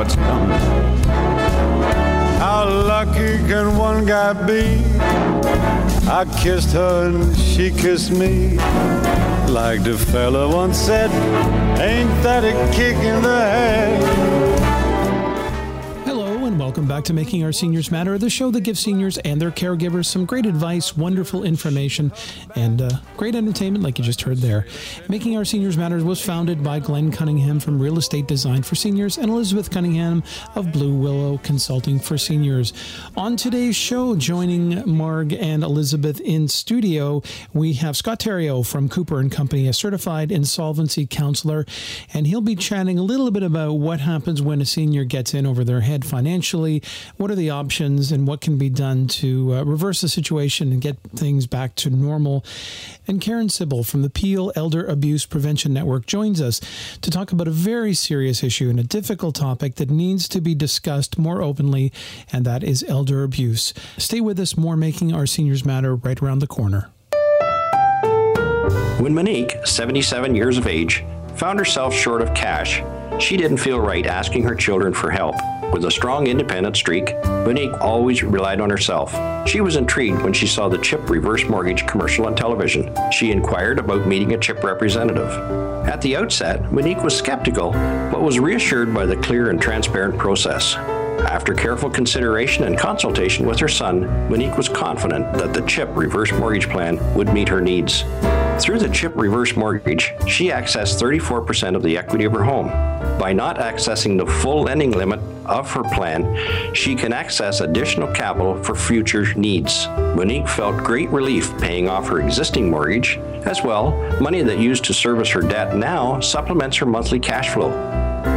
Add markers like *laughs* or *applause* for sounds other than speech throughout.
how it's coming. How lucky can one guy be? I kissed her and she kissed me. Like the fella once said, ain't that a kick in the head? Welcome back to Making Our Seniors Matter, the show that gives seniors and their caregivers some great advice, wonderful information, and uh, great entertainment, like you just heard there. Making Our Seniors Matter was founded by Glenn Cunningham from Real Estate Design for Seniors and Elizabeth Cunningham of Blue Willow Consulting for Seniors. On today's show, joining Marg and Elizabeth in studio, we have Scott Terrio from Cooper and Company, a certified insolvency counselor, and he'll be chatting a little bit about what happens when a senior gets in over their head financially financially? What are the options and what can be done to uh, reverse the situation and get things back to normal? And Karen Sybil from the Peel Elder Abuse Prevention Network joins us to talk about a very serious issue and a difficult topic that needs to be discussed more openly, and that is elder abuse. Stay with us, more Making Our Seniors Matter right around the corner. When Monique, 77 years of age, found herself short of cash, she didn't feel right asking her children for help. With a strong independent streak, Monique always relied on herself. She was intrigued when she saw the CHIP reverse mortgage commercial on television. She inquired about meeting a CHIP representative. At the outset, Monique was skeptical, but was reassured by the clear and transparent process. After careful consideration and consultation with her son, Monique was confident that the CHIP reverse mortgage plan would meet her needs. Through the CHIP reverse mortgage, she accessed 34% of the equity of her home. By not accessing the full lending limit of her plan, she can access additional capital for future needs. Monique felt great relief paying off her existing mortgage. As well, money that used to service her debt now supplements her monthly cash flow.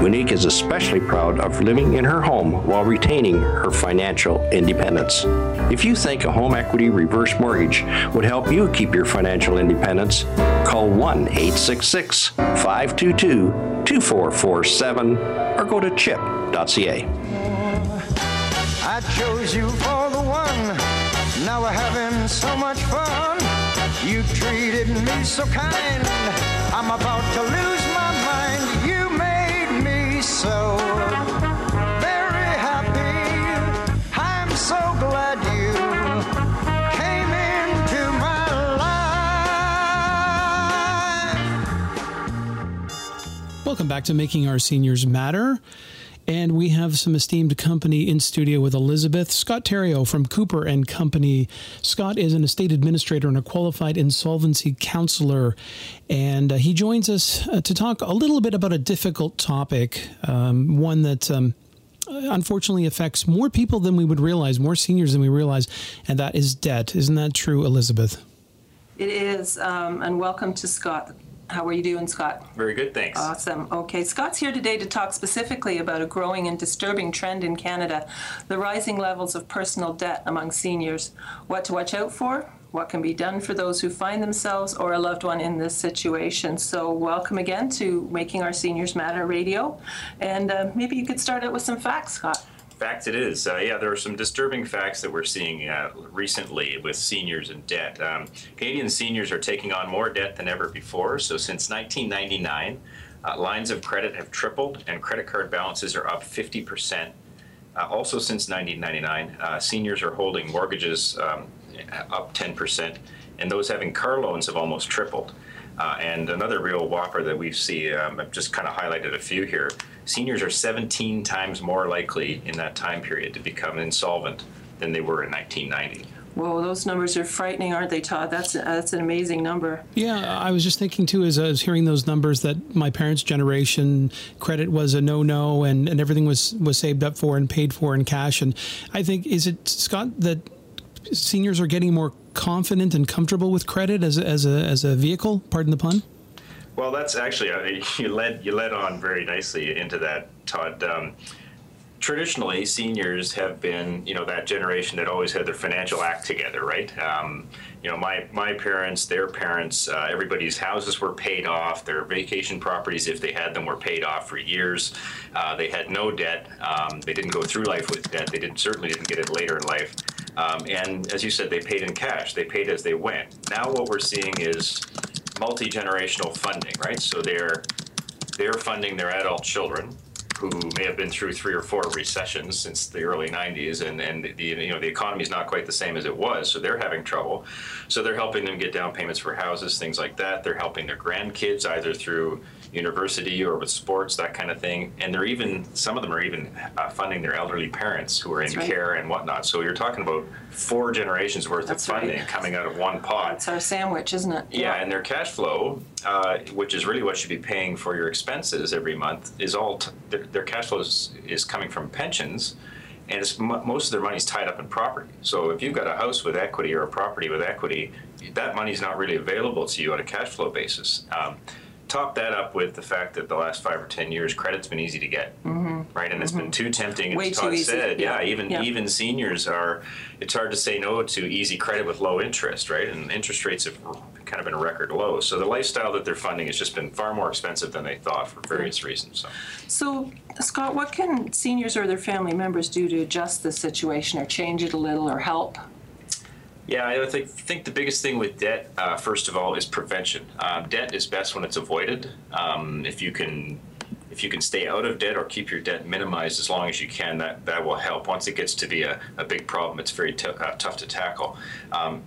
Monique is especially proud of living in her home while retaining her financial independence. If you think a home equity reverse mortgage would help you keep your financial independence, call 1 866 522 2447 or go to chip.ca. I chose you for the one. Now we're having so much fun. You treated me so kind. I'm about to lose my mind. You made me so very happy. I'm so glad you came into my life. Welcome back to Making Our Seniors Matter. And we have some esteemed company in studio with Elizabeth. Scott Terrio from Cooper and Company. Scott is an estate administrator and a qualified insolvency counselor. And uh, he joins us uh, to talk a little bit about a difficult topic, um, one that. Um, unfortunately affects more people than we would realize, more seniors than we realize, and that is debt. Isn't that true, Elizabeth? It is, um, and welcome to Scott. How are you doing, Scott? Very good, thanks. Awesome. Okay, Scott's here today to talk specifically about a growing and disturbing trend in Canada the rising levels of personal debt among seniors. What to watch out for, what can be done for those who find themselves or a loved one in this situation. So, welcome again to Making Our Seniors Matter Radio. And uh, maybe you could start out with some facts, Scott. Facts it is. Uh, yeah, there are some disturbing facts that we're seeing uh, recently with seniors and debt. Um, Canadian seniors are taking on more debt than ever before. So since 1999, uh, lines of credit have tripled and credit card balances are up 50%. Uh, also, since 1999, uh, seniors are holding mortgages um, up 10%, and those having car loans have almost tripled. Uh, and another real whopper that we see, um, I've just kind of highlighted a few here. Seniors are 17 times more likely in that time period to become insolvent than they were in 1990. Whoa, those numbers are frightening, aren't they, Todd? That's that's an amazing number. Yeah, I was just thinking too, as I was hearing those numbers, that my parents' generation credit was a no-no, and, and everything was was saved up for and paid for in cash. And I think is it Scott that seniors are getting more confident and comfortable with credit as a, as a, as a vehicle? Pardon the pun. Well, that's actually uh, *laughs* you led you led on very nicely into that, Todd. Um, traditionally, seniors have been you know that generation that always had their financial act together, right? Um, you know, my my parents, their parents, uh, everybody's houses were paid off. Their vacation properties, if they had them, were paid off for years. Uh, they had no debt. Um, they didn't go through life with debt. They didn't certainly didn't get it later in life. Um, and as you said, they paid in cash. They paid as they went. Now what we're seeing is multi generational funding, right? So they're they're funding their adult children who may have been through three or four recessions since the early 90s, and, and the you know the economy is not quite the same as it was, so they're having trouble. So they're helping them get down payments for houses, things like that. They're helping their grandkids either through university or with sports, that kind of thing. And they're even some of them are even uh, funding their elderly parents who are in right. care and whatnot. So you're talking about four generations worth That's of funding right. coming out of one pot. It's our sandwich, isn't it? Yeah, and their cash flow, uh, which is really what should be paying for your expenses every month, is all t- their, their cash flow is, is coming from pensions, and it's most of their money's tied up in property. So if you've got a house with equity or a property with equity, that money's not really available to you on a cash flow basis. Um, top that up with the fact that the last five or ten years, credit's been easy to get, right? And it's been too tempting. Mm-hmm. Way as too Todd easy, said, yeah, yeah, even yeah. even seniors are. It's hard to say no to easy credit with low interest, right? And interest rates have kind of been record low. So the lifestyle that they're funding has just been far more expensive than they thought for various reasons. So. So, Scott, what can seniors or their family members do to adjust the situation or change it a little or help? Yeah, I think, think the biggest thing with debt, uh, first of all, is prevention. Um, debt is best when it's avoided. Um, if you can, if you can stay out of debt or keep your debt minimized as long as you can, that that will help. Once it gets to be a, a big problem, it's very t- uh, tough to tackle. Um,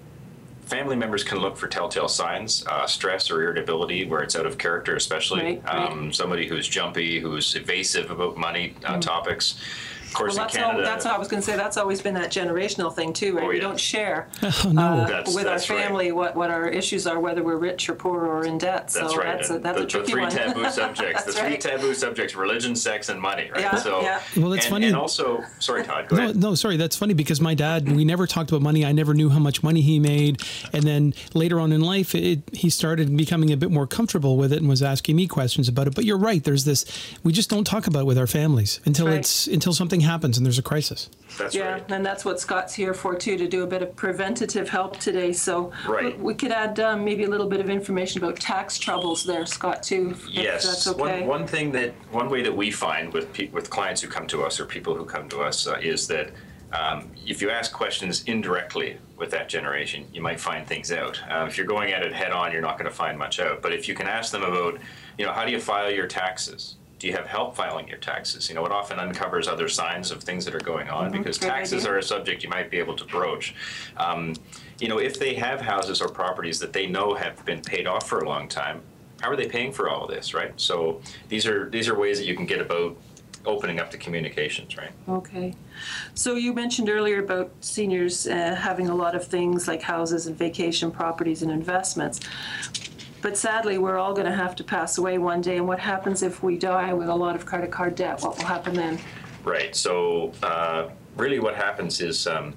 family members can look for telltale signs, uh, stress or irritability, where it's out of character, especially Right, right. um, somebody who's jumpy, who's evasive about money uh, topics. Of course. Well, in that's, all, that's what I was going to say. That's always been that generational thing too, right? Oh, We yeah. don't share *laughs* Oh, no. uh, That's- with that's our right. family what, what our issues are, whether we're rich or poor or in debt. So That's right. that's a, that's the, a tricky the three one. taboo *laughs* subjects. the three right. taboo subjects: religion, sex, and money. Right. Yeah, so, yeah. Well, that's and, funny. And also, sorry, Todd. Go No, ahead. no, sorry. That's funny because my dad, we never talked about money. I never knew how much money he made. And then later on in life, it, he started becoming a bit more comfortable with it and was asking me questions about it. But you're right. There's this, we just don't talk about it with our families until Right. it's, until something happens and there's a crisis. That's Yeah, right. and that's what Scott's here for too, to do a bit of preventative help today. So Right. we could add um, maybe a little bit of information about tax troubles there, Scott, too. if Yes. that's okay. One, one thing that one way that we find with pe- with clients who come to us or people who come to us uh, is that um, if you ask questions indirectly with that generation, you might find things out. Uh, if you're going at it head on, you're not going to find much out. But if you can ask them about, you know, how do you file your taxes? Do you have help filing your taxes? You know, it often uncovers other signs of things that are going on because great taxes idea. are a subject you might be able to broach. Um, you know, if they have houses or properties that they know have been paid off for a long time, how are they paying for all of this, right? So these are these are ways that you can get about opening up the communications, right? Okay. So you mentioned earlier about seniors uh, having a lot of things like houses and vacation properties and investments. But sadly, we're all going to have to pass away one day. And what happens if we die with a lot of credit card debt? What will happen then? Right. So uh, really, what happens is um,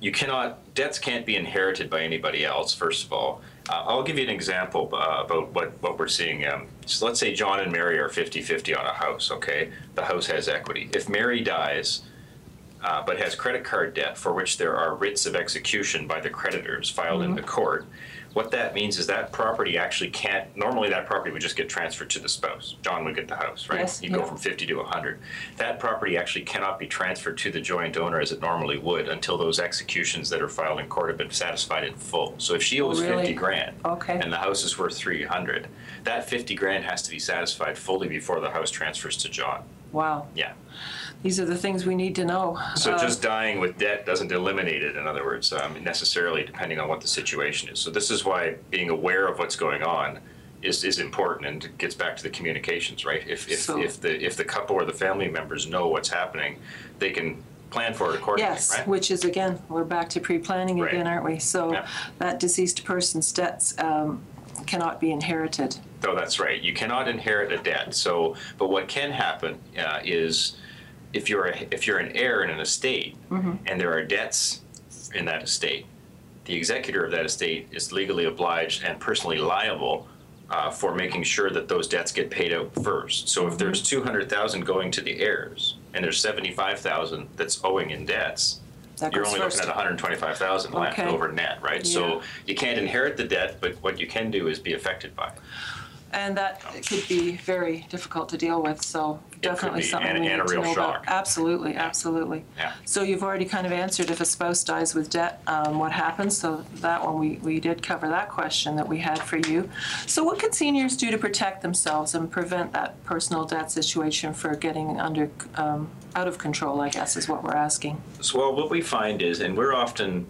you cannot debts can't be inherited by anybody else. First of all, uh, I'll give you an example uh, about what what we're seeing. Um, so let's say John and Mary are 50-50 on a house. Okay, the house has equity. If Mary dies. Uh, but has credit card debt for which there are writs of execution by the creditors filed in the court. What that means is that property actually can't. Normally, that property would just get transferred to the spouse. John would get the house, right? Yes, He'd go from 50 to 100. That property actually cannot be transferred to the joint owner as it normally would until those executions that are filed in court have been satisfied in full. So if she oh, owes Oh, really? 50 grand Okay. and the house is worth 300, that 50 grand has to be satisfied fully before the house transfers to John. Wow. Yeah. These are the things we need to know. So Uh, just dying with debt doesn't eliminate it. In other words, um, necessarily, depending on what the situation is. So this is why being aware of what's going on is, is important, and gets back to the communications, right? If if, So- if the if the couple or the family members know what's happening, they can plan for it accordingly, Yes, right? which is again, we're back to pre-planning Right. again, aren't we? So Yeah. that deceased person's debts um, cannot be inherited. No, that's right. You cannot inherit a debt. So, but what can happen uh, is if you're a, if you're an heir in an estate and there are debts in that estate, the executor of that estate is legally obliged and personally liable uh, for making sure that those debts get paid out first. So, if there's two hundred thousand going to the heirs and there's seventy-five thousand that's owing in debts, That you're only first. looking at 125,000 left over net, right? Yeah. So you can't inherit the debt, but what you can do is be affected by it. And that could be very difficult to deal with, so definitely be, something and- we and need a to real know about. Absolutely, absolutely. Yeah. So you've already kind of answered if a spouse dies with debt, um, what happens? So that one, we, we did cover that question that we had for you. So what can seniors do to protect themselves and prevent that personal debt situation for getting under, um, out of control, I guess, is what we're asking. So, well, what we find is, and we're often,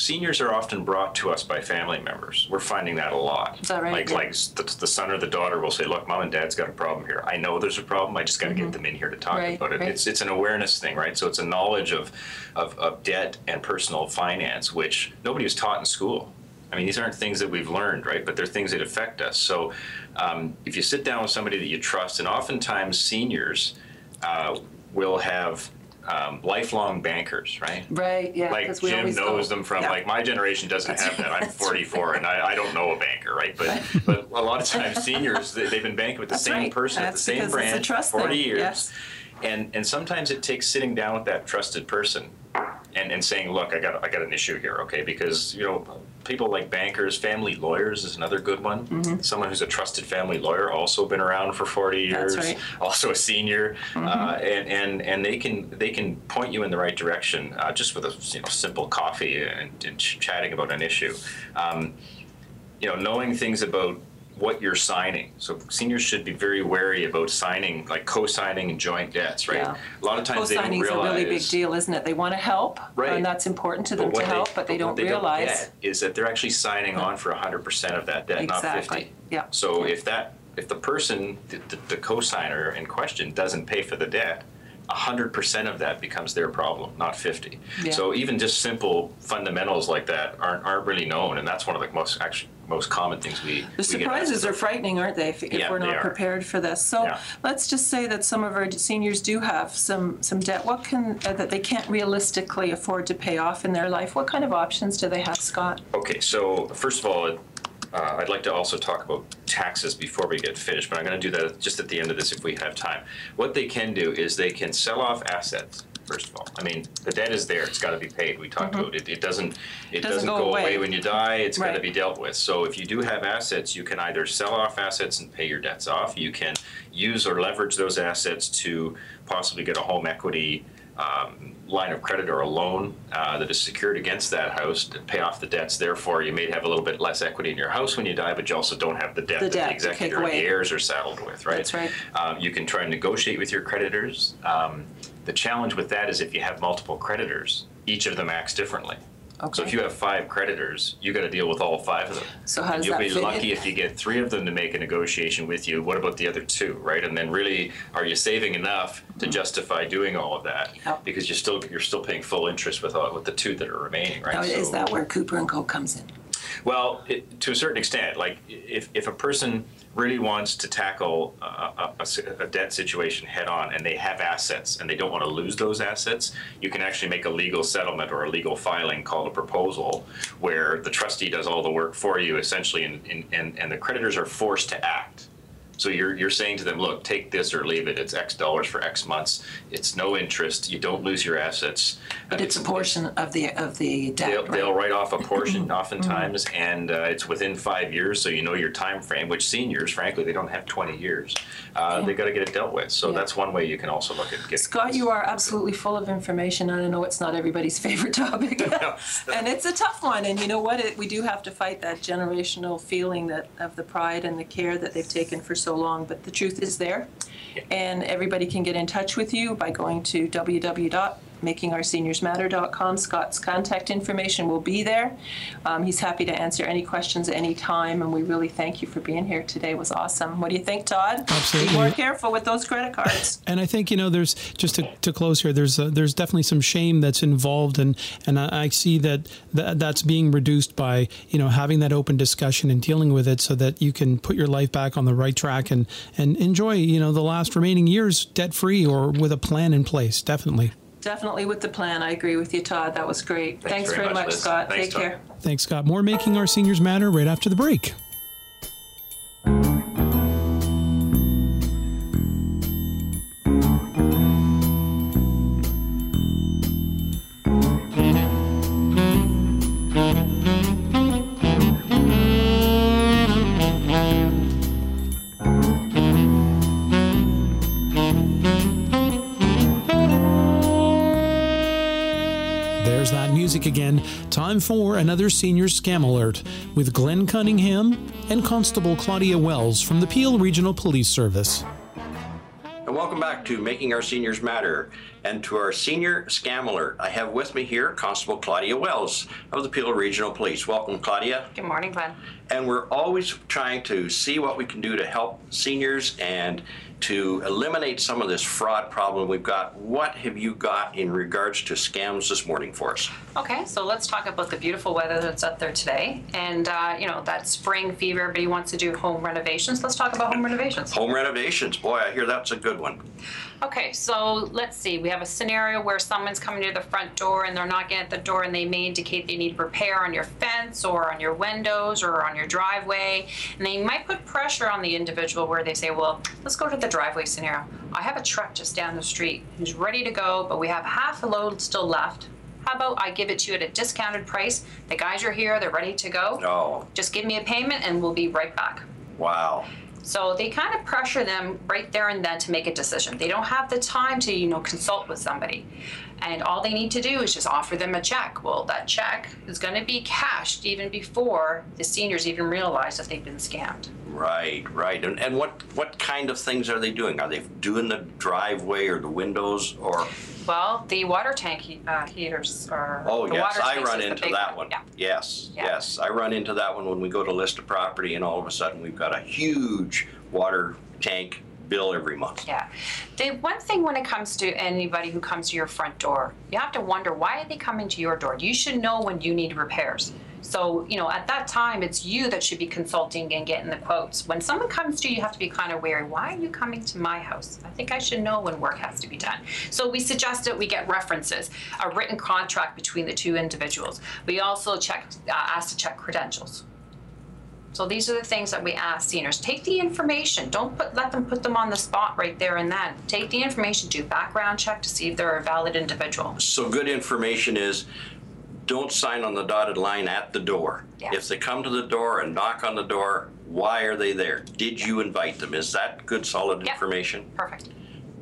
seniors are often brought to us by family members. We're finding that a lot. Is that right? Like, Yeah. like the, the son or the daughter will say, "Look, mom and dad's got a problem here. I know there's a problem. I just got to get them in here to talk Mm-hmm. Right, about it." right. It's it's an awareness thing, right? So it's a knowledge of, of of debt and personal finance, which nobody was taught in school. I mean, these aren't things that we've learned, right? But they're things that affect us. So, um, if you sit down with somebody that you trust, and oftentimes seniors uh, will have um, lifelong bankers, right? Right, yeah. like Jim always go- knows them from yeah. like my generation doesn't have that. I'm *laughs* 44 and I, I don't know a banker, right? But but a lot of times seniors they, they've been banking with the That's same right. person at the same because it's a branch for 40 thing, years, yes. and and sometimes it takes sitting down with that trusted person. And, and saying, look, I got I got an issue here, okay? Because you know, people like bankers, family lawyers is another good one. Mm-hmm. Someone who's a trusted family lawyer, also been around for 40 years, right. Mm-hmm. also a senior, uh, and, and and they can they can point you in the right direction uh, just with a you know simple coffee and, and ch- chatting about an issue. Um, you know, knowing things about what you're signing. So seniors should be very wary about signing, like co-signing and joint debts, right? Yeah. A lot of times they don't realize. Co-signing's a really big deal, isn't it? They want to help, Right. and that's important to them to help, but they don't what realize. get is that they're actually signing on for 100% of that debt, not 50. Exactly, yeah. So if that if the person, the, the, the co-signer in question, doesn't pay for the debt, 100% of that becomes their problem, not 50. Yeah. So even just simple fundamentals like that aren't aren't really known, and that's one of the most actually most common things we. The we surprises are frightening, aren't they, if, if Yeah, we're not prepared for this? So Yeah. let's just say that some of our seniors do have some, some debt. What can, uh, that they can't realistically afford to pay off in their life. What kind of options do they have, Scott? Okay, so first of all, uh, I'd like to also talk about taxes before we get finished, but I'm going to do that just at the end of this if we have time. What they can do is they can sell off assets. First of all, I mean the debt is there; it's got to be paid. We talked about it. It doesn't. It Mm-hmm. Doesn't doesn't, go away. away. when you die. It's got to be dealt with. So if you do have assets, you can either sell off assets and pay your debts off. You can use or leverage those assets to possibly get a home equity um, line of credit or a loan uh, that is secured against that house to pay off the debts. Therefore, you may have a little bit less equity in your house when you die, but you also don't have the debt The that debt the executor or away. the heirs are saddled with, right? That's right. Um, you can try and negotiate with your creditors. Um, the challenge with that is if you have multiple creditors, each of them acts differently. So if you have five creditors, you got to deal with all five of them. So how does You'll that be fit in? lucky if you get three of them to make a negotiation with you. What about the other two, right? And then really, are you saving enough to justify doing all of that? Mm-hmm. Yep. Because you're still you're still paying full interest with all, with the two that are remaining, right? Now, is that where Cooper and Co. comes in? well, it, to a certain extent, like if, if a person really wants to tackle uh, a, a- a debt situation head on and they have assets and they don't want to lose those assets, you can actually make a legal settlement or a legal filing called a proposal where the trustee does all the work for you essentially and, and, and the creditors are forced to act. So you're, you're saying to them, look, take this or leave it. It's X dollars for X months. It's no interest. You don't lose your assets. But it's a portion of the, of the debt, They'll, right? they'll write off a portion *clears throat* *clears throat* oftentimes, and uh, it's within five years, so you know your time frame. Which seniors, frankly, they don't have 20 years. Uh, They got to get it dealt with. So Yeah. that's one way you can also look at getting. Scott, you are absolutely full of information, I know it's not everybody's *laughs* favorite topic. *laughs* and it's a tough one, and you know what? It, we do have to fight that generational feeling that of the pride and the care that they've taken for so long. But the truth is there, and everybody can get in touch with you by going to www.makingourseniorsmatter.com. Scott's contact information will be there. Um, he's happy to answer any questions at any time, and we really thank you for being here today. It was awesome. What do you think, Todd? Absolutely. Be more careful with those credit cards. And I think you know, there's just to, to close here. There's uh there's definitely some shame that's involved, and and I, I see that, that that's being reduced by you know having that open discussion and dealing with it, so that you can put your life back on the right track and and enjoy you know the last remaining years debt free or with a plan in place. Definitely. Definitely with the plan. I agree with you, Todd. That was great. Thanks Thanks, very very much, much, Liz. Scott. Thanks, Take Todd. care. Thanks, Scott. More making our seniors matter right after the break. Music again. Time for another senior scam alert with Glenn Cunningham and Constable Claudia Wells from the Peel Regional Police Service. And welcome back to Making Our Seniors Matter and to our senior scam alert. I have with me here Constable Claudia Wells of the Peel Regional Police. Welcome, Claudia. Good morning, Glenn. And we're always trying to see what we can do to help seniors and to eliminate some of this fraud problem we've got. What have you got in regards to scams this morning for us? Okay, so let's talk about the beautiful weather that's out there today. And, uh, you know, that spring fever, everybody wants to do home renovations. Let's talk about home renovations. Home renovations. Boy, I hear that's a good one. Okay, so let's see. We have a scenario where someone's coming to the front door and they're knocking at the door and they may indicate they need repair on your fence or on your windows or on your driveway. And they might put pressure on the individual where they say, well, let's go to the driveway scenario. I have a truck just down the street who's ready to go, but we have half a load still left. How about I give it to you at a discounted price? The guys are here, they're ready to go. Oh, Just give me a payment and we'll be right back. wow. So they kind of pressure them right there and then to make a decision. They don't have the time to, you know, consult with somebody. And all they need to do is just offer them a check. Well, that check is going to be cashed even before the seniors even realize that they've been scammed. Right, right. And, and what, what kind of things are they doing? Are they doing the driveway or the windows or? Well, the water tank he- uh, heaters are. Oh, the yes, water I tanks run is the into big that one. Yeah. Yes, Yeah. yes. I run into that one when we go to list a property and all of a sudden we've got a huge water tank bill every month. Yeah. The one thing when it comes to anybody who comes to your front door, you have to wonder why are they coming to your door? You should know when you need repairs. So, you know, at that time, it's you that should be consulting and getting the quotes. When someone comes to you, you have to be kind of wary. Why are you coming to my house? I think I should know when work has to be done. So we suggest that we get references, a written contract between the two individuals. We also check, uh, ask to check credentials. So these are the things that we ask seniors. Take the information. Don't put let them put them on the spot right there and then. Take the information, do background check to see if they're a valid individual. So good information is don't sign on the dotted line at the door. Yeah. If they come to the door and knock on the door, why are they there? Did you invite them? Is that good solid Yeah. information? Perfect.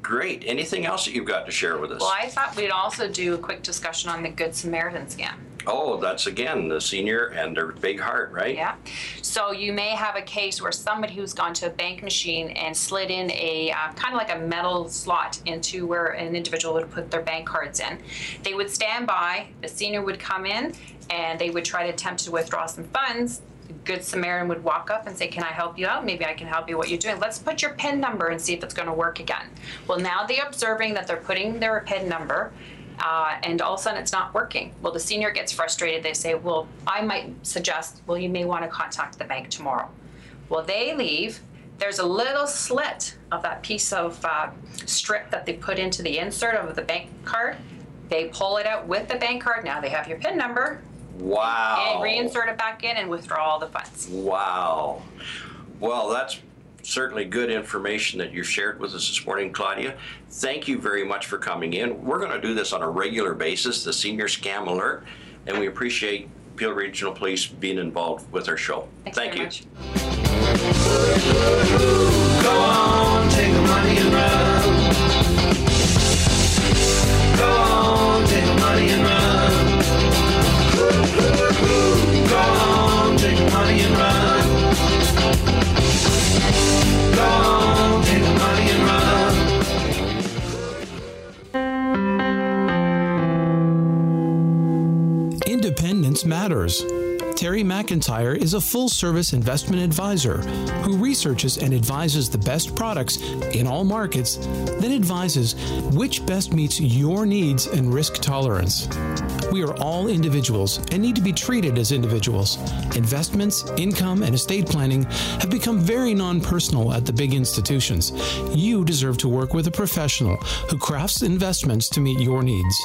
Great. Anything else that you've got to share with us? Well, I thought we'd also do a quick discussion on the Good Samaritan scam. Oh, that's again the senior and their big heart, right? Yeah. So you may have a case where somebody who's gone to a bank machine and slid in a uh, kind of like a metal slot into where an individual would put their bank cards in. They would stand by, the senior would come in, and they would try to attempt to withdraw some funds. Good Samaritan would walk up and say, Can I help you out? Maybe I can help you what you're doing. Let's put your PIN number and see if it's going to work again. Well, now they're observing that they're putting their PIN number uh, and all of a sudden it's not working. Well, the senior gets frustrated. They say, Well, I might suggest, well, you may want to contact the bank tomorrow. Well, they leave. There's a little slit of that piece of uh, strip that they put into the insert of the bank card. They pull it out with the bank card. Now they have your PIN number Wow. and reinsert it back in and withdraw all the funds. Wow. Well, that's certainly good information that you shared with us this morning, Claudia. Thank you very much for coming in. We're going to do this on a regular basis, the Senior Scam Alert, and we appreciate Peel Regional Police being involved with our show. Thanks Thank very you. Matters. Terry McIntyre is a full service investment advisor who researches and advises the best products in all markets, then advises which best meets your needs and risk tolerance. We are all individuals and need to be treated as individuals. Investments, income, and estate planning have become very non personal at the big institutions. You deserve to work with a professional who crafts investments to meet your needs.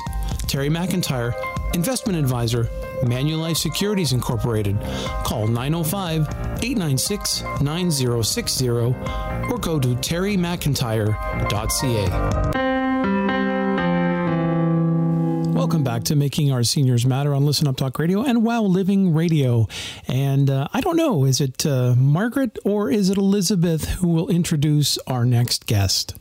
Terry McIntyre, investment advisor, Manulife Securities Incorporated. Call 905 896 9060 or go to terrymcintyre.ca. Welcome back to Making Our Seniors Matter on Listen Up Talk Radio and Wow Living Radio. And uh, I don't know, is it uh, Margaret or is it Elizabeth who will introduce our next guest?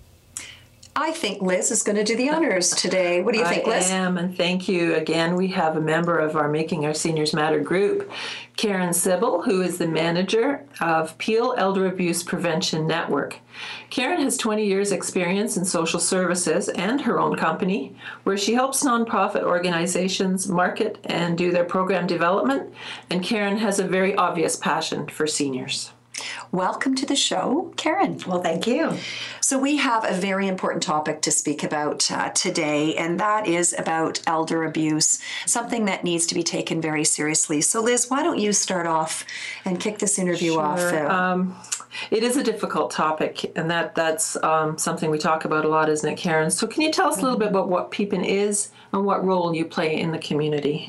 I think Liz is going to do the honors today. What do you think, Liz? I am, and thank you again. We have a member of our Making Our Seniors Matter group, Karen Sybil, who is the manager of Peel Elder Abuse Prevention Network. Karen has 20 years' experience in social services and her own company, where she helps nonprofit organizations market and do their program development. And Karen has a very obvious passion for seniors. Welcome to the show, Karen. Well, thank you. So, we have a very important topic to speak about uh, today, and that is about elder abuse, something that needs to be taken very seriously. So, Liz, why don't you start off and kick this interview off? Sure. Uh, Um, it is a difficult topic, and that that's um, something we talk about a lot, isn't it, Karen? So, can you tell us a little bit about what PEAPN is and what role you play in the community?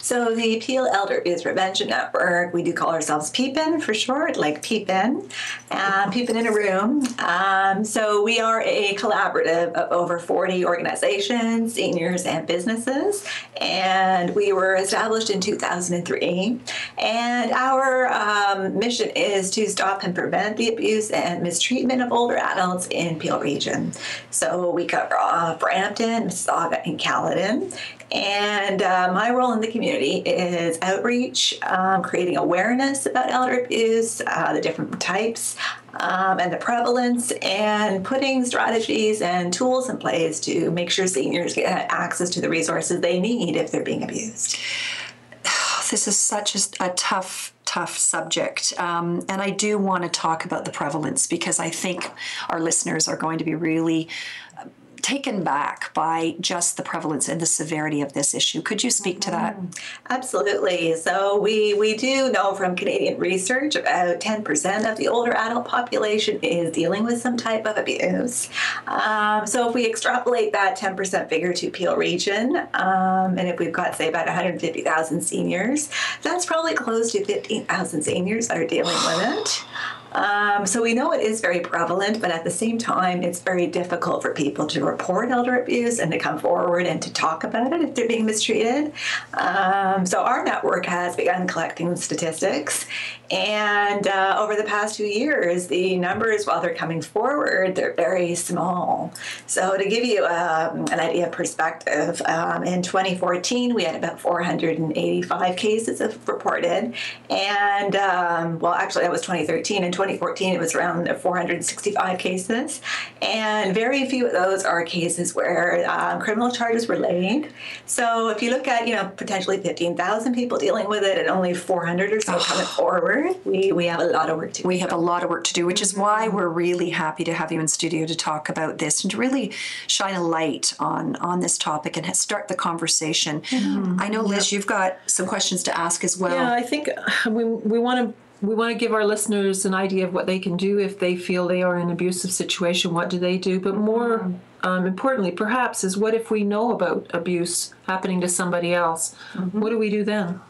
So the Peel Elder Abuse Prevention Network, we do call ourselves PEAPN for short, like PEEPN, uh, PEEPN in a room. Um, so we are a collaborative of over 40 organizations, seniors, and businesses, and we were established in 2003. And our um, mission is to stop and prevent the abuse and mistreatment of older adults in Peel region. So we cover uh, Brampton, Mississauga, and Caledon. And uh, my role in the community is outreach, um, creating awareness about elder abuse, uh, the different types, um, and the prevalence, and putting strategies and tools in place to make sure seniors get access to the resources they need if they're being abused. *sighs* this is such a, a tough tough subject um, and i do want to talk about the prevalence because i think our listeners are going to be really taken back by just the prevalence and the severity of this issue could you speak to that Absolutely. So we we do know from Canadian research about 10% of the older adult population is dealing with some type of abuse. Um, so if we extrapolate that 10% figure to Peel region, um, and if we've got say about 150,000 seniors, that's probably close to 15,000 seniors that are dealing with it. Um, so we know it is very prevalent, but at the same time, it's very difficult for people to report elder abuse and to come forward and to talk about it if they're being mistreated. Um, so our network has begun collecting statistics, and uh, over the past two years, the numbers, while they're coming forward, they're very small. So to give you um, an idea of perspective, um, in 2014 we had about 485 cases reported, and um, well, actually that was 2013. In 2014, it was around 465 cases, and very few of those are cases where uh, criminal charges were laid. So if you look at you know potentially 15,000 people dealing with it, and only 400 or so coming forward, we we have a lot of work to do. we have a lot of work to do, which is why we're really happy to have you in studio to talk about this and to really shine a light on on this topic and start the conversation. I know, Liz, you've got some questions to ask as well. Yeah, I think uh, we we want to we want to give our listeners an idea of what they can do if they feel they are in an abusive situation. What do they do? But more um, importantly, perhaps, is what if we know about abuse happening to somebody else? What do we do then?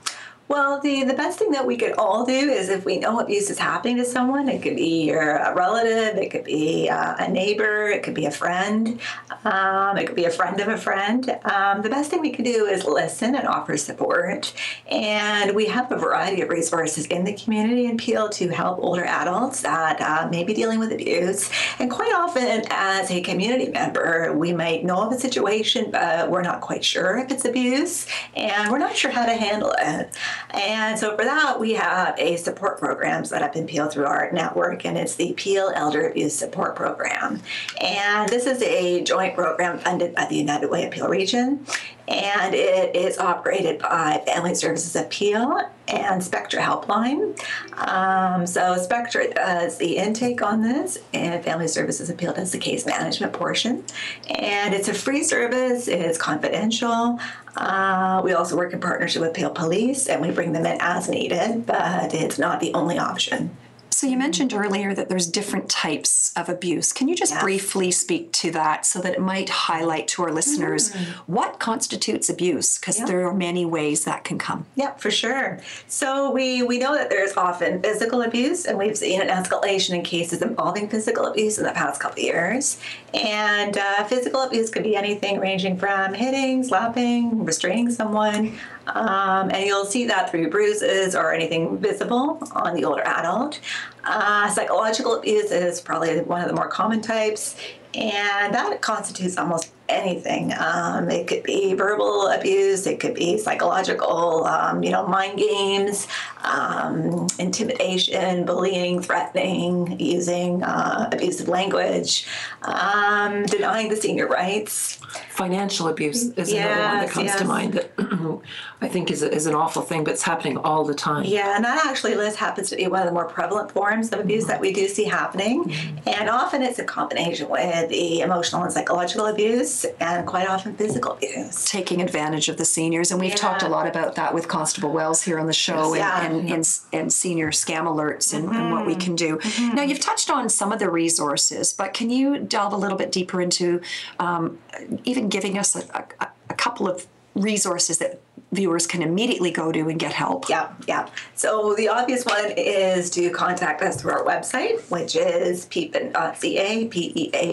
Well, the, the best thing that we could all do is if we know abuse is happening to someone, it could be your relative, it could be uh, a neighbor, it could be a friend, um, it could be a friend of a friend. Um, the best thing we can do is listen and offer support. And we have a variety of resources in the community in Peel to help older adults that uh, may be dealing with abuse. And quite often, as a community member, we might know of a situation, but we're not quite sure if it's abuse, and we're not sure how to handle it. And so for that, we have a support program set up in Peel through our network, and it's the Peel Elder Abuse Support Program. And this is a joint program funded by the United Way of Peel Region, and it is operated by Family Services of Peel and Spectra Helpline. Um, so Spectra does the intake on this, and Family Services of Peel does the case management portion. And it's a free service. It is confidential. Uh, we also work in partnership with Peel Police, and we bring them in as needed, but it's not the only option. So you mentioned earlier that there's different types of abuse. Can you just Yes. briefly speak to that so that it might highlight to our listeners what constitutes abuse? Because Yeah. there are many ways that can come. Yeah, for sure. So we we know that there's often physical abuse, and we've seen an escalation in cases involving physical abuse in the past couple of years. And uh, physical abuse could be anything ranging from hitting, slapping, restraining someone, um, and you'll see that through bruises or anything visible on the older adult. Uh, psychological abuse is probably one of the more common types. and that constitutes almost anything. Um, it could be verbal abuse, it could be psychological, um, you know, mind games, um, intimidation, bullying, threatening, using uh, abusive language, um, denying the senior rights. Financial abuse is another one that Yes, comes to mind that *clears throat* I think is, is an awful thing, but it's happening all the time. Yeah, and that actually, Liz, happens to be one of the more prevalent forms of abuse that we do see happening. And often it's a combination with the emotional and psychological abuse, and quite often physical abuse. taking advantage of the seniors, and we've talked a lot about that with Constable Wells here on the show, Yes, yeah. and, and, and and senior scam alerts and, and what Mm-hmm. we can do. Now, you've touched on some of the resources, but can you delve a little bit deeper into um, even giving us a, a, a couple of resources that viewers can immediately go to and get help? Yeah, yeah. So the obvious one is to contact us through our website, which is peapn.ca, P-E-A-P-N.ca,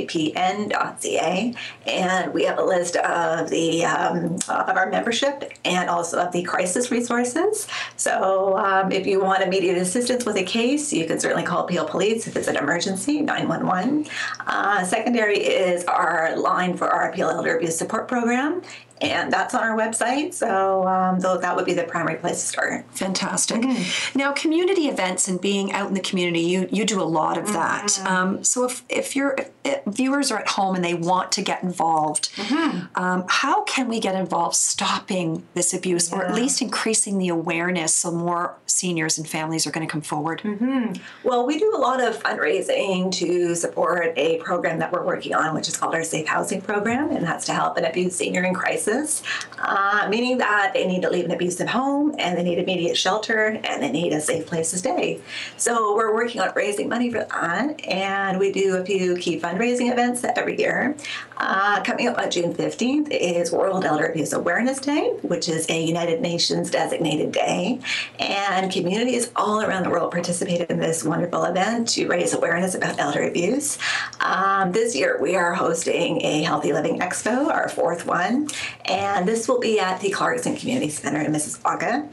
and we have a list of the um, of our membership and also of the crisis resources. So um, if you want immediate assistance with a case, you can certainly call Peel Police if it's an emergency, 911. Uh, secondary is our line for our Appeal Elder Abuse Support Program. And that's on our website, so um, that would be the primary place to start. Fantastic. Mm-hmm. Now, community events and being out in the community, you you do a lot of that. Mm-hmm. Um, so, if if your if, if viewers are at home and they want to get involved, Mm-hmm. um, how can we get involved stopping this abuse, or at least increasing the awareness so more seniors and families are going to come forward? Mm-hmm. Well, we do a lot of fundraising to support a program that we're working on, which is called our Safe Housing Program, and that's to help an abused senior in crisis, uh, meaning that they need to leave an abusive home and they need immediate shelter and they need a safe place to stay. So we're working on raising money for that, and we do a few key fundraising events every year. Uh, coming up on June 15th is World Elder Abuse Awareness Day, which is a United Nations designated day, and communities all around the world participated in this wonderful event to raise awareness about elder abuse. Um, this year we are hosting a Healthy Living Expo, our fourth one, and this will be at the Clarkson Community Center in Mississauga.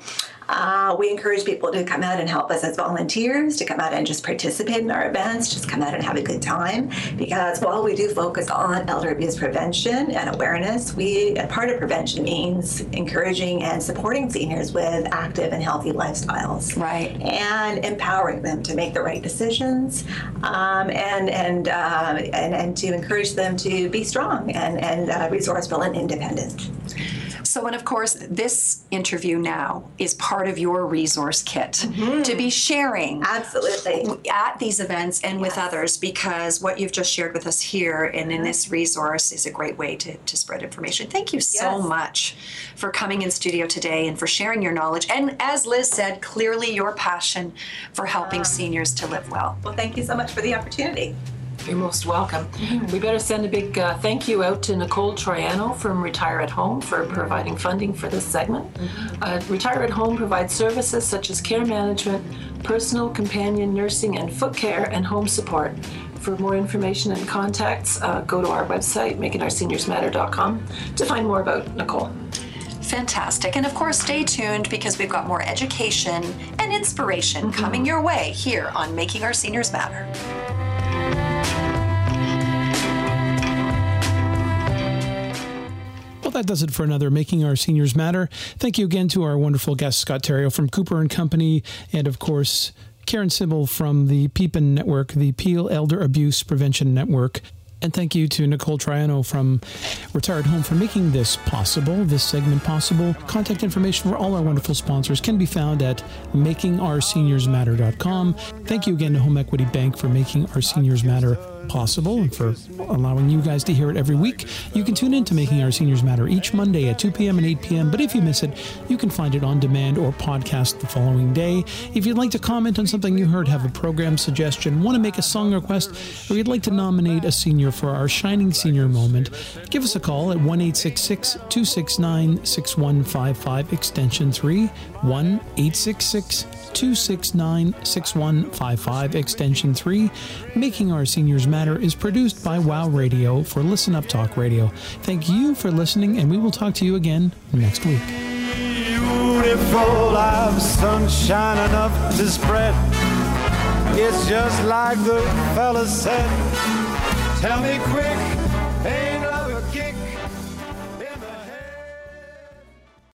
Uh, we encourage people to come out and help us as volunteers, to come out and just participate in our events, just come out and have a good time. Because while we do focus on elder abuse prevention and awareness, we part of prevention means encouraging and supporting seniors with active and healthy lifestyles, Right. and empowering them to make the right decisions, um, and and, uh, and and to encourage them to be strong and and uh, resourceful and independent. So, and of course, this interview now is part of your resource kit to be sharing Absolutely. at these events and with others because what you've just shared with us here and in this resource is a great way to, to spread information. Thank you so Yes. much for coming in studio today and for sharing your knowledge. And as Liz said, clearly your passion for helping ah. seniors to live well. Well, thank you so much for the opportunity. You're most welcome. We better send a big uh, thank you out to Nicole Troiano from Retire at Home for providing funding for this segment. Uh, Retire at Home provides services such as care management, personal, companion, nursing, and foot care, and home support. For more information and contacts, uh, go to our website, makingourseniorsmatter.com, to find more about Nicole. Fantastic. And of course, stay tuned because we've got more education and inspiration coming your way here on Making Our Seniors Matter. That does it for another Making Our Seniors Matter. Thank you again to our wonderful guest, Scott Terrio from Cooper and Company, and of course, Karen Sybil from the PEAPN Network, the Peel Elder Abuse Prevention Network. And thank you to Nicole Troiano from Retire at Home for making this possible, this segment possible. Contact information for all our wonderful sponsors can be found at makingourseniorsmatter.com. Thank you again to Home Equity Bank for making our seniors matter possible and for allowing you guys to hear it every week. You can tune in to Making Our Seniors Matter each Monday at 2 p.m. and 8 p.m. But if you miss it, you can find it on demand or podcast the following day. If you'd like to comment on something you heard, have a program suggestion, want to make a song request, or you'd like to nominate a senior for our Shining Senior Moment, give us a call at 1 269 6155 extension 3. 1 866 269 6155 extension 3. Making Our Seniors Matter is produced by WOW Radio for Listen Up Talk Radio. Thank you for listening, and we will talk to you again next week. beautiful. I've sunshine enough to spread. It's just like the fella said. Tell me quick,